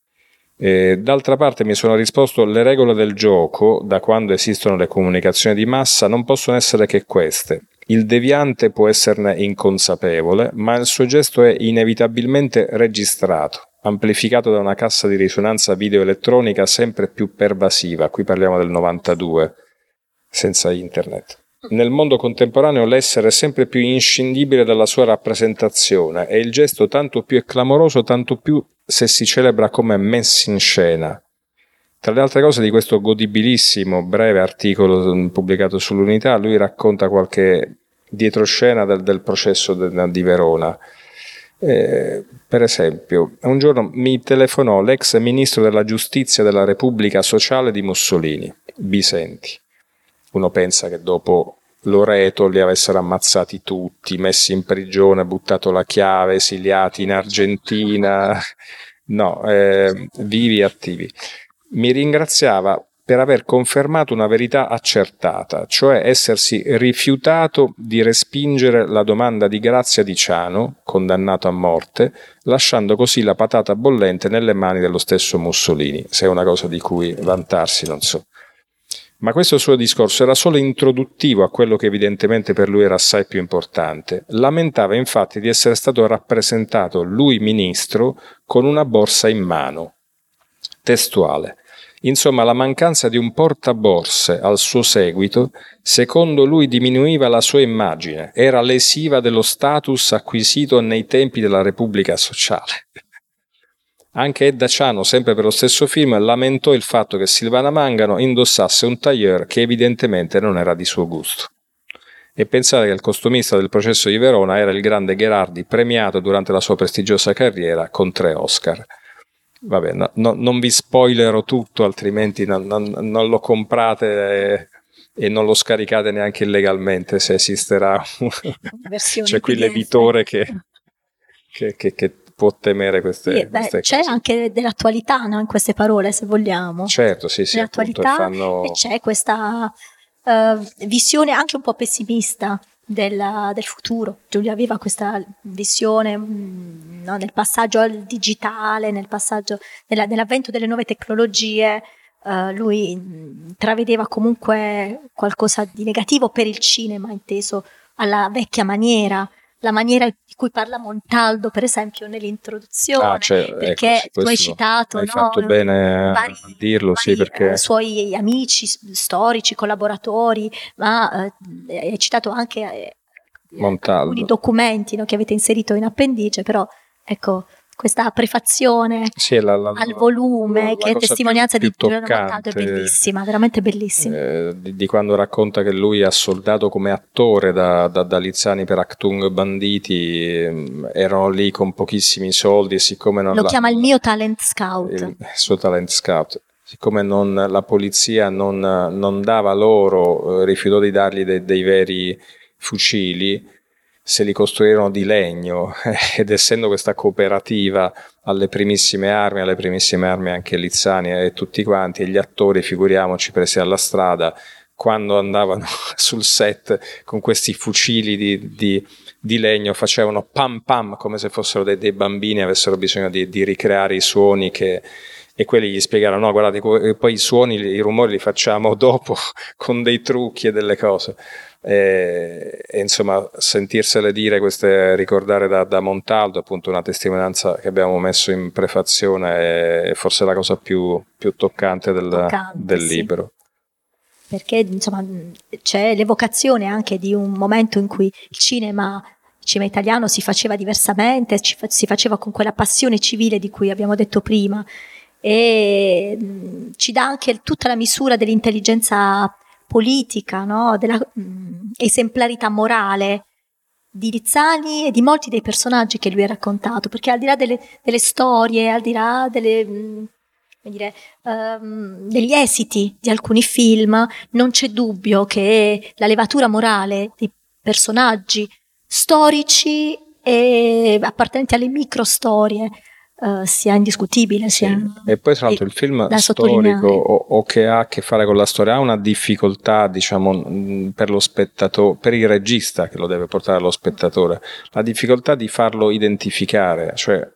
Eh, d'altra parte mi sono risposto le regole del gioco, da quando esistono le comunicazioni di massa, non possono essere che queste. Il deviante può esserne inconsapevole, ma il suo gesto è inevitabilmente registrato, amplificato da una cassa di risonanza video elettronica sempre più pervasiva, qui parliamo del 92, senza internet. Nel mondo contemporaneo l'essere è sempre più inscindibile dalla sua rappresentazione e il gesto tanto più è clamoroso tanto più se si celebra come messo in scena. Tra le altre cose di questo godibilissimo breve articolo mm, pubblicato sull'unità, lui racconta qualche dietroscena del, del processo de, di Verona. Eh, per esempio, un giorno mi telefonò l'ex ministro della giustizia della Repubblica Sociale di Mussolini, Bisenti. Uno pensa che dopo Loreto li avessero ammazzati tutti, messi in prigione, buttato la chiave, esiliati in Argentina. No, eh, vivi e attivi mi ringraziava per aver confermato una verità accertata, cioè essersi rifiutato di respingere la domanda di grazia di Ciano, condannato a morte, lasciando così la patata bollente nelle mani dello stesso Mussolini, se è una cosa di cui vantarsi, non so. Ma questo suo discorso era solo introduttivo a quello che evidentemente per lui era assai più importante. Lamentava infatti di essere stato rappresentato lui ministro con una borsa in mano. Testuale. Insomma, la mancanza di un portaborse al suo seguito, secondo lui, diminuiva la sua immagine, era lesiva dello status acquisito nei tempi della Repubblica Sociale. Anche Edda Ciano, sempre per lo stesso film, lamentò il fatto che Silvana Mangano indossasse un tailleur che evidentemente non era di suo gusto. E pensare che il costumista del processo di Verona era il grande Gherardi, premiato durante la sua prestigiosa carriera con tre Oscar. Vabbè, no, no, non vi spoilerò tutto, altrimenti non, non, non lo comprate e, non lo scaricate neanche illegalmente se esisterà. [LAUGHS] C'è qui l'editore che, che, che, che, può temere queste, sì, beh, queste c'è cose. anche dell'attualità no, in queste parole, se vogliamo. Certo, sì, sì. Dell'attualità fanno... e c'è questa uh, visione anche un po' pessimista del, del, futuro. Giulia aveva questa visione mm, no, nel passaggio al digitale, nel passaggio, nella, nell'avvento delle nuove tecnologie. Uh, lui mm, travedeva comunque qualcosa di negativo per il cinema, inteso alla vecchia maniera, la maniera di cui parla Montaldo, per esempio, nell'introduzione, ah, cioè, perché ecco, tu hai citato, hai no, fatto bene vari, a dirlo, vari, sì, perché... Eh, suoi amici storici, collaboratori, ma eh, hai citato anche eh, Montaldo. alcuni documenti no, che avete inserito in appendice, però ecco, questa prefazione sì, la, la, al volume la, che è testimonianza più, più di Giuliano Montaldo è bellissima, veramente bellissima. Eh, di, di, quando racconta che lui ha soldato come attore da, da, da Lizzani per Actung Banditi, eh, erano lì con pochissimi soldi e siccome non... Lo chiama il mio talent scout. Il suo talent scout. Siccome non, la polizia non, non, dava loro, eh, rifiutò di dargli dei, dei veri fucili, se li costruirono di legno [LAUGHS] ed essendo questa cooperativa alle primissime armi, alle primissime armi anche Lizzani e tutti quanti, e gli attori, figuriamoci, presi alla strada, quando andavano [LAUGHS] sul set con questi fucili di, di, di legno, facevano pam pam come se fossero dei, dei bambini, avessero bisogno di, di, ricreare i suoni che... E quelli gli spiegarono, no, guardate, poi i suoni, i rumori li facciamo [LAUGHS] dopo con dei trucchi e delle cose e, e, insomma sentirsele dire queste ricordare da, da, Montaldo appunto una testimonianza che abbiamo messo in prefazione è forse la cosa più, più toccante del, toccante, del sì. libro perché insomma c'è l'evocazione anche di un momento in cui il cinema, il cinema italiano si faceva diversamente, si faceva con quella passione civile di cui abbiamo detto prima e ci dà anche tutta la misura dell'intelligenza politica, no? della mh, esemplarità morale di Rizzani e di molti dei personaggi che lui ha raccontato, perché al di là delle, delle storie, al di là delle, mh, dire, um, degli esiti di alcuni film, non c'è dubbio che la levatura morale dei personaggi storici e appartenenti alle microstorie uh, sia indiscutibile. Sia sì. E poi tra l'altro il film storico o, o, che ha a che fare con la storia ha una difficoltà, diciamo, per lo spettatore, per il regista che lo deve portare allo spettatore, la difficoltà di farlo identificare, cioè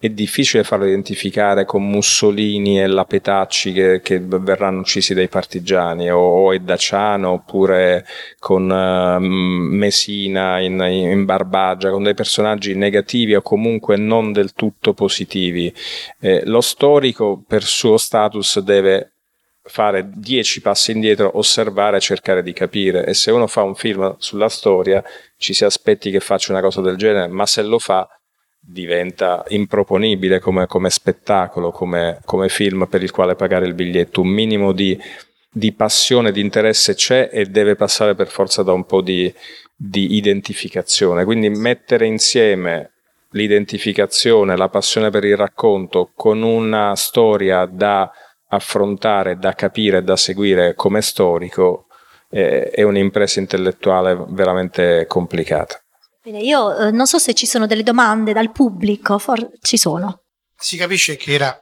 è difficile farlo identificare con Mussolini e la Petacci che, che verranno uccisi dai partigiani o, o è Daciano oppure con uh, Messina in, in, Barbagia con dei personaggi negativi o comunque non del tutto positivi eh, lo storico per suo status deve fare dieci passi indietro, osservare cercare di capire. E se uno fa un film sulla storia, ci si aspetti che faccia una cosa del genere, ma se lo fa, diventa improponibile come, come spettacolo, come, come, film per il quale pagare il biglietto. Un minimo di, di, passione, di interesse c'è e deve passare per forza da un po' di, di identificazione. Quindi mettere insieme l'identificazione, la passione per il racconto con una storia da affrontare, da capire, da seguire come storico eh, è un'impresa intellettuale veramente complicata. Bene, io eh, non so se ci sono delle domande dal pubblico, for- ci sono. Si capisce che era,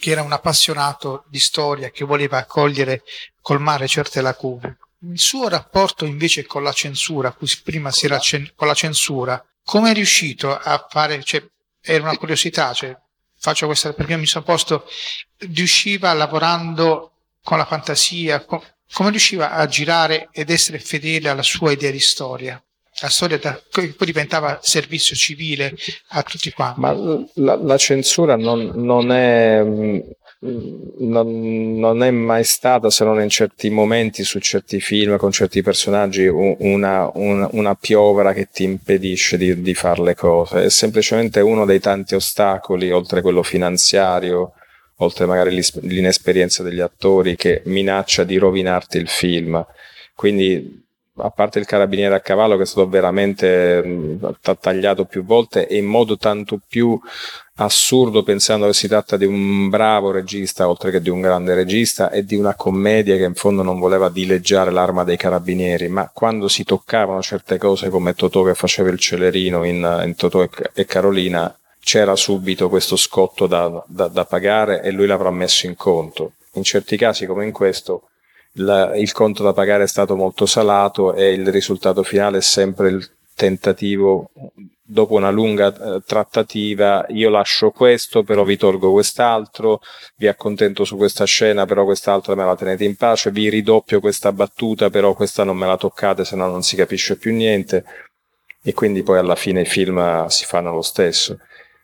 che era un appassionato di storia, che voleva accogliere, colmare certe lacune. Il suo rapporto invece con la censura, cui prima si era cen- con la censura, come è riuscito a fare, cioè, era una curiosità, cioè, faccio questa perché mi sono posto, riusciva lavorando con la fantasia, com- come riusciva a girare ed essere fedele alla sua idea di storia? La storia da, poi diventava servizio civile a tutti quanti. Ma la, la censura non, non, è, non, non, è, mai stata, se non in certi momenti, su certi film, con certi personaggi, una, una, una piovra che ti impedisce di, di fare le cose. È semplicemente uno dei tanti ostacoli, oltre quello finanziario, oltre magari l'inesperienza degli attori, che minaccia di rovinarti il film. Quindi a parte il carabiniere a cavallo che è stato veramente mh, tagliato più volte e in modo tanto più assurdo pensando che si tratta di un bravo regista oltre che di un grande regista e di una commedia che in fondo non voleva dileggiare l'arma dei carabinieri. Ma quando si toccavano certe cose come Totò che faceva il celerino in, in Totò e, e, Carolina c'era subito questo scotto da, da, da pagare e lui l'avrà messo in conto. In certi casi come in questo la, il conto da pagare è stato molto salato e il risultato finale è sempre il tentativo dopo una lunga eh, trattativa io lascio questo però vi tolgo quest'altro vi accontento su questa scena però quest'altra me la tenete in pace vi ridoppio questa battuta però questa non me la toccate se no non si capisce più niente. E quindi poi alla fine i film si fanno lo stesso.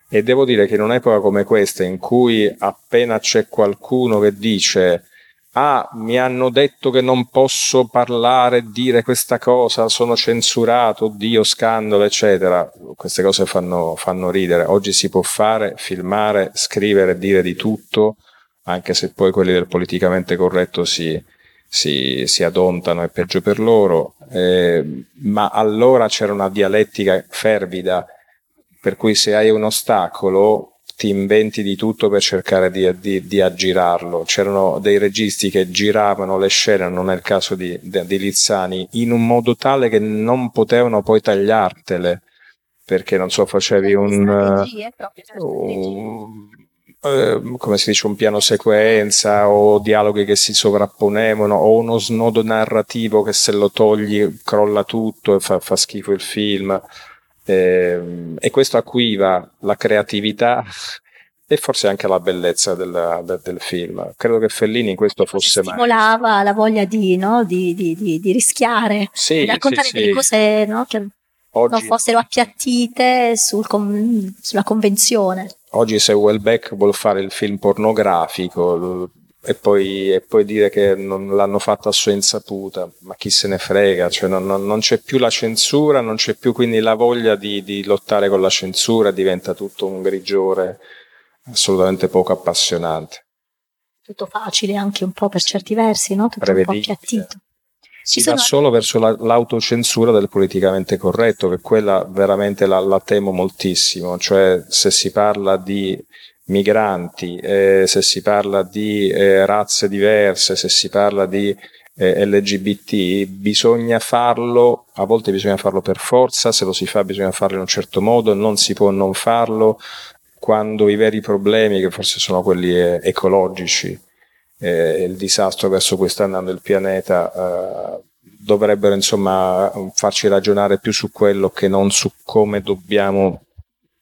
E devo dire che in un'epoca come questa in cui appena c'è qualcuno che dice ah, mi hanno detto che non posso parlare dire questa cosa, sono censurato, Dio, scandalo, eccetera. Queste cose fanno, fanno ridere. Oggi si può fare, filmare, scrivere, dire di tutto, anche se poi quelli del politicamente corretto si, si, si adontano, è peggio per loro. Eh, ma allora c'era una dialettica fervida, per cui se hai un ostacolo ti inventi di tutto per cercare di, di, di, aggirarlo. C'erano dei registi che giravano le scene, non è il caso di, di Lizzani, in un modo tale che non potevano poi tagliartele, perché non so, facevi un, un eh, come si dice, un piano sequenza o dialoghi che si sovrapponevano o uno snodo narrativo che se lo togli crolla tutto e fa, fa schifo il film. Eh, e questo acuiva la creatività [LAUGHS] e forse anche la bellezza del, del, del, film. Credo che Fellini in questo fosse mai. Stimolava la voglia di, no? di, di, di rischiare, sì, di raccontare sì, delle sì. cose no? che Oggi, non fossero appiattite sul com- sulla convenzione. oggi se Welbeck vuole fare il film pornografico e poi, e poi dire che non l'hanno fatto a sua insaputa, ma chi se ne frega, cioè non, non- non c'è più la censura, non c'è più quindi la voglia di, di lottare con la censura, diventa tutto un grigiore assolutamente poco appassionante. Tutto facile anche un po' per certi versi, no? Tutto un po' Prevedibile. Si Ci va sono- solo verso la- l'autocensura del politicamente corretto, che quella veramente la, la temo moltissimo, cioè se si parla di migranti, eh, se si parla di eh, razze diverse, se si parla di eh, LGBT, bisogna farlo, a volte bisogna farlo per forza, se lo si fa bisogna farlo in un certo modo, non si può non farlo quando i veri problemi, che forse sono quelli eh, ecologici, eh, il disastro verso cui sta andando il pianeta, eh, dovrebbero insomma farci ragionare più su quello che non su come dobbiamo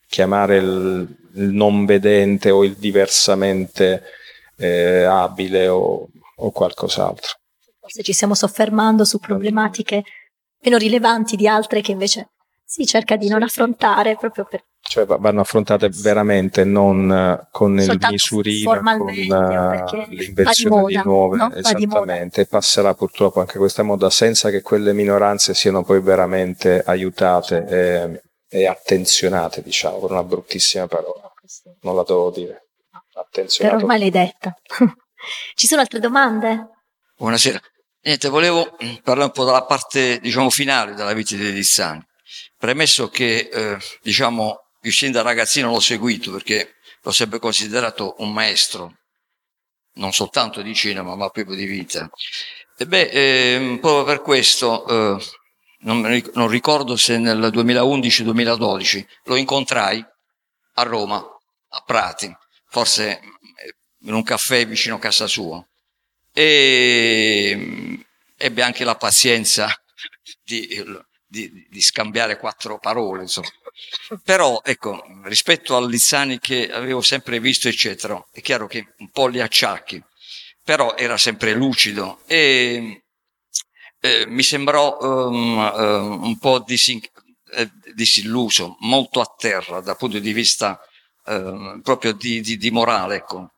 chiamare il, il non vedente o il diversamente eh, abile o, o qualcos'altro. Forse ci stiamo soffermando su problematiche meno rilevanti di altre che invece si cerca di non affrontare proprio per Cioè va- vanno affrontate veramente non eh, con il Soltanto misurino, con eh, l'invenzione va di nuove, no? Esattamente, passerà purtroppo anche questa moda senza che quelle minoranze siano poi veramente aiutate e, e attenzionate, diciamo, con una bruttissima parola, non la devo dire. però Attenzionato. ormai l'hai detta. [LAUGHS] Ci sono altre domande? Buonasera. Niente, volevo mm, parlare un po' della parte, diciamo, finale della vita di Lissani. Premesso che, eh, diciamo, io sin da ragazzino l'ho seguito perché l'ho sempre considerato un maestro, non soltanto di cinema, ma proprio di vita. E beh, ehm, proprio per questo, eh, non, non ricordo se nel 2011-2012 lo incontrai a Roma, a Prati, forse eh, in un caffè vicino a casa sua e mm, ebbe anche la pazienza [LAUGHS] di, di- di scambiare quattro parole, insomma. Però, ecco, rispetto a Lizzani che avevo sempre visto, eccetera, è chiaro che un po' li acciacchi, però era sempre lucido e eh, mi sembrò ehm, ehm, un po' disin- eh, disilluso, molto a terra dal punto di vista ehm, proprio di, di- di morale, ecco.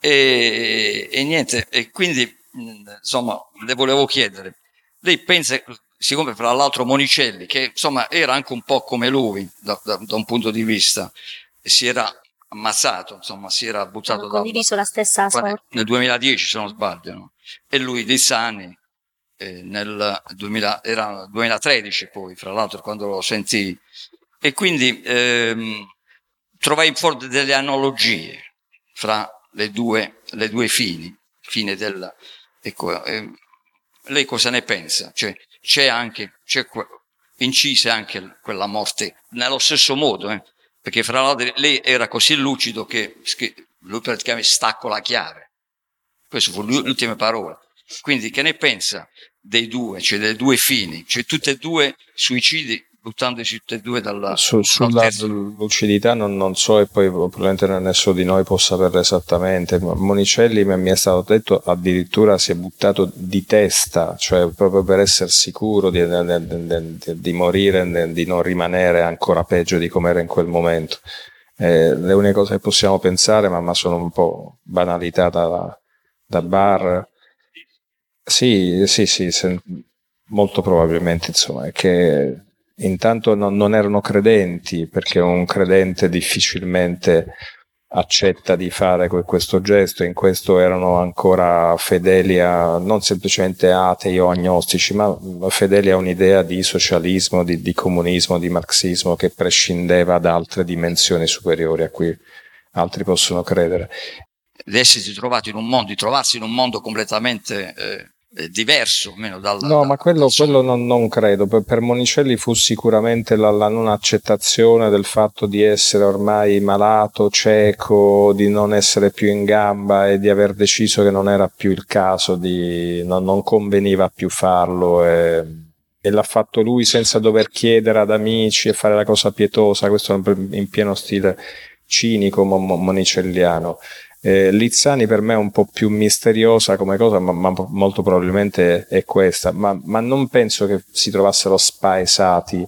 E, e niente, e quindi mh, insomma le volevo chiedere, lei pensa, siccome fra l'altro Monicelli, che insomma era anche un po' come lui da, da- da un punto di vista, si era ammazzato, insomma si era buttato da, condiviso la stessa sorte. nel 2010 se non sbaglio, no? e lui di Sani eh, nel 2000, era 2013 poi, fra l'altro quando lo sentii, e quindi ehm, trovai fuori delle analogie fra le due, le due fini, fine del, ecco, ehm, lei cosa ne pensa? Cioè, c'è anche, c'è que- incise anche quella morte nello stesso modo, eh? perché fra l'altro lei era così lucido che, lui praticamente stacco la chiave. Queste furono le ultime parole. Quindi che ne pensa dei due, cioè dei due fini, cioè tutti e due suicidi buttandosi tutti e due dalla, Su- sulla lucidità non, non so e poi probabilmente nessuno di noi può saperlo esattamente. Monicelli mi è stato detto addirittura si è buttato di testa, cioè proprio per essere sicuro di, di- di- di- morire, di- di non rimanere ancora peggio di come era in quel momento. Eh, le uniche cose che possiamo pensare, ma, ma sono un po' banalità da, da bar. Sì, sì, sì, se- molto probabilmente, insomma, è che intanto non, non erano credenti, perché un credente difficilmente accetta di fare que- questo gesto, in questo erano ancora fedeli a, non semplicemente atei o agnostici, ma fedeli a un'idea di socialismo, di, di comunismo, di marxismo che prescindeva da altre dimensioni superiori a cui altri possono credere. di essersi trovato in un mondo, di trovarsi in un mondo completamente eh, diverso, almeno dal No, dal- ma quello, quello non, non credo. Per, per Monicelli fu sicuramente la, la non accettazione del fatto di essere ormai malato, cieco, di non essere più in gamba e di aver deciso che non era più il caso, di, non, non conveniva più farlo. E, e l'ha fatto lui senza dover chiedere ad amici e fare la cosa pietosa, questo in pieno stile cinico monicelliano. Eh, Lizzani per me è un po' più misteriosa come cosa, ma, ma molto probabilmente è questa, ma, ma, non penso che si trovassero spaesati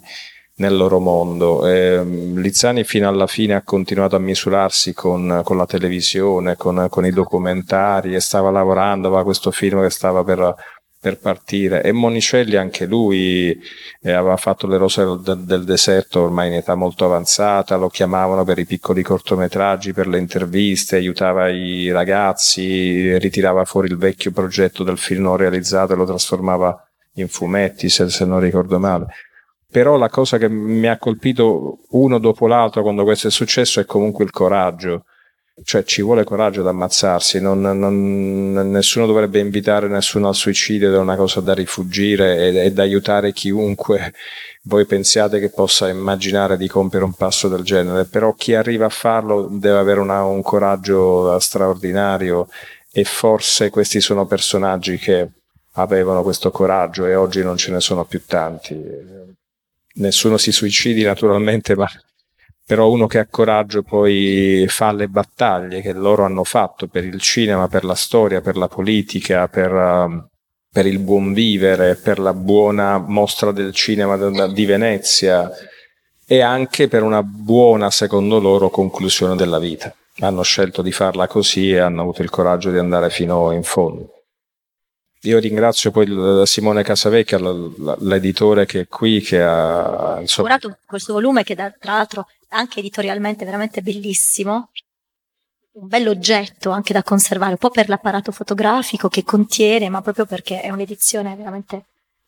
nel loro mondo. Eh, Lizzani fino alla fine ha continuato a misurarsi con, con la televisione, con, con, i documentari e stava lavorando, aveva questo film che stava per, per partire e Monicelli anche lui eh, aveva fatto le rose del, del, deserto ormai in età molto avanzata, lo chiamavano per i piccoli cortometraggi, per le interviste, aiutava i ragazzi, ritirava fuori il vecchio progetto del film non realizzato e lo trasformava in fumetti se, se non ricordo male però la cosa che mi ha colpito uno dopo l'altro quando questo è successo è comunque il coraggio. Cioè ci vuole coraggio ad ammazzarsi, non, non, nessuno dovrebbe invitare nessuno al suicidio è una cosa da rifugire e da aiutare chiunque. Voi pensiate che possa immaginare di compiere un passo del genere, però chi arriva a farlo deve avere una, un coraggio straordinario e forse questi sono personaggi che avevano questo coraggio e oggi non ce ne sono più tanti. Nessuno si suicidi naturalmente, ma però uno che ha coraggio poi fa le battaglie che loro hanno fatto per il cinema, per la storia, per la politica, per, uh, per il buon vivere, per la buona mostra del cinema di Venezia e anche per una buona, secondo loro, conclusione della vita. Hanno scelto di farla così e hanno avuto il coraggio di andare fino in fondo. Io ringrazio poi Simone Casavecchia, l'editore che è qui, che ha insomma... curato questo volume che tra l'altro anche editorialmente veramente bellissimo, un bell'oggetto anche da conservare, un po' per l'apparato fotografico che contiene, ma proprio perché è un'edizione veramente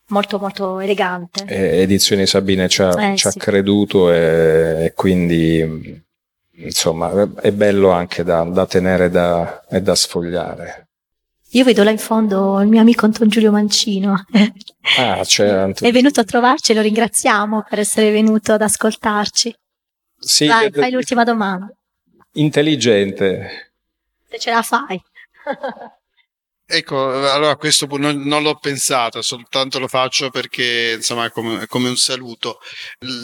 molto molto elegante. E edizioni Sabine ci ha, eh, ci ha creduto e, e, quindi insomma è bello anche da, da tenere da, e da sfogliare. Io vedo là in fondo il mio amico Anton Giulio Mancino. Ah, c'è [LAUGHS] È venuto a trovarci e lo ringraziamo per essere venuto ad ascoltarci. Sì, Vai, fai l'ultima domanda. Intelligente. Se ce la fai. [LAUGHS] Ecco, allora questo non, non, l'ho pensato, soltanto lo faccio perché insomma è come, è come un saluto.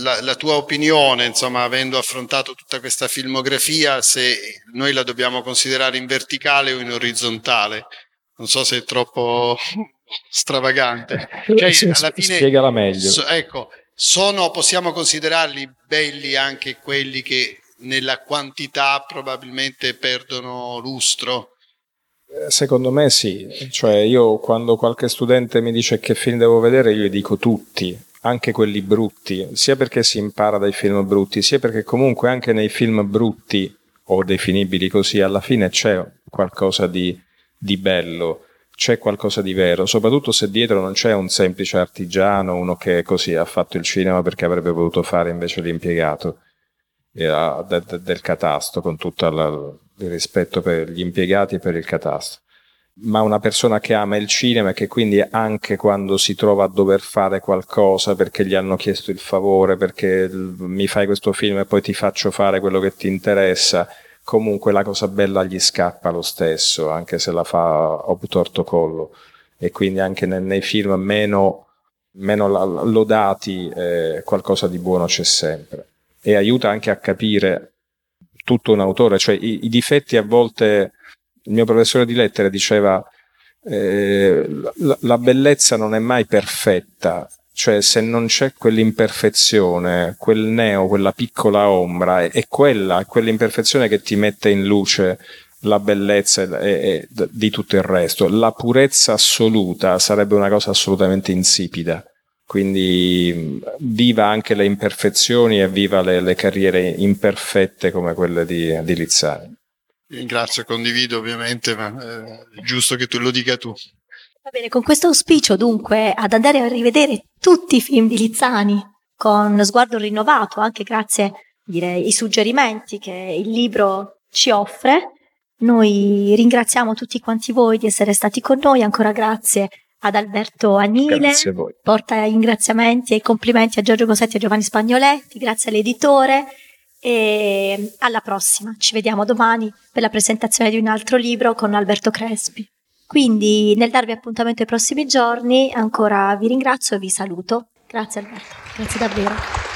La, la, tua opinione, insomma, avendo affrontato tutta questa filmografia, se noi la dobbiamo considerare in verticale o in orizzontale? non so se è troppo [LAUGHS] stravagante. Cioè, alla fine, spiegala meglio. So, ecco, sono, possiamo considerarli belli anche quelli che nella quantità probabilmente perdono lustro? Eh, secondo me sì, cioè io quando qualche studente mi dice che film devo vedere, io gli dico tutti, anche quelli brutti, sia perché si impara dai film brutti, sia perché comunque anche nei film brutti o definibili così, alla fine c'è qualcosa di, di bello, c'è qualcosa di vero, soprattutto se dietro non c'è un semplice artigiano, uno che così ha fatto il cinema perché avrebbe voluto fare invece l'impiegato del catasto, con tutto il rispetto per gli impiegati e per il catasto. Ma una persona che ama il cinema e che quindi anche quando si trova a dover fare qualcosa perché gli hanno chiesto il favore, perché mi fai questo film e poi ti faccio fare quello che ti interessa, comunque la cosa bella gli scappa lo stesso, anche se la fa obtorto collo. E quindi anche nei, nei film meno, meno lodati eh, qualcosa di buono c'è sempre. E aiuta anche a capire tutto un autore, cioè i, i difetti a volte, il mio professore di lettere diceva eh, la, la bellezza non è mai perfetta, cioè se non c'è quell'imperfezione, quel neo, quella piccola ombra, è, è quella, è quell'imperfezione che ti mette in luce la bellezza e, e, di tutto il resto. La purezza assoluta sarebbe una cosa assolutamente insipida. Quindi viva anche le imperfezioni e viva le, le carriere imperfette come quelle di, di Lizzani. Ringrazio, condivido ovviamente, ma eh, è giusto che tu lo dica tu. Va bene, con questo auspicio dunque ad andare a rivedere tutti i film di Lizzani con sguardo rinnovato, anche grazie direi, ai suggerimenti che il libro ci offre. Noi ringraziamo tutti quanti voi di essere stati con noi, ancora grazie ad Alberto Agnile, porta ringraziamenti e complimenti a Giorgio Gossetti e a Giovanni Spagnoletti, grazie all'editore e alla prossima. Ci vediamo domani per la presentazione di un altro libro con Alberto Crespi. Quindi nel darvi appuntamento ai prossimi giorni ancora vi ringrazio e vi saluto. Grazie Alberto, grazie davvero.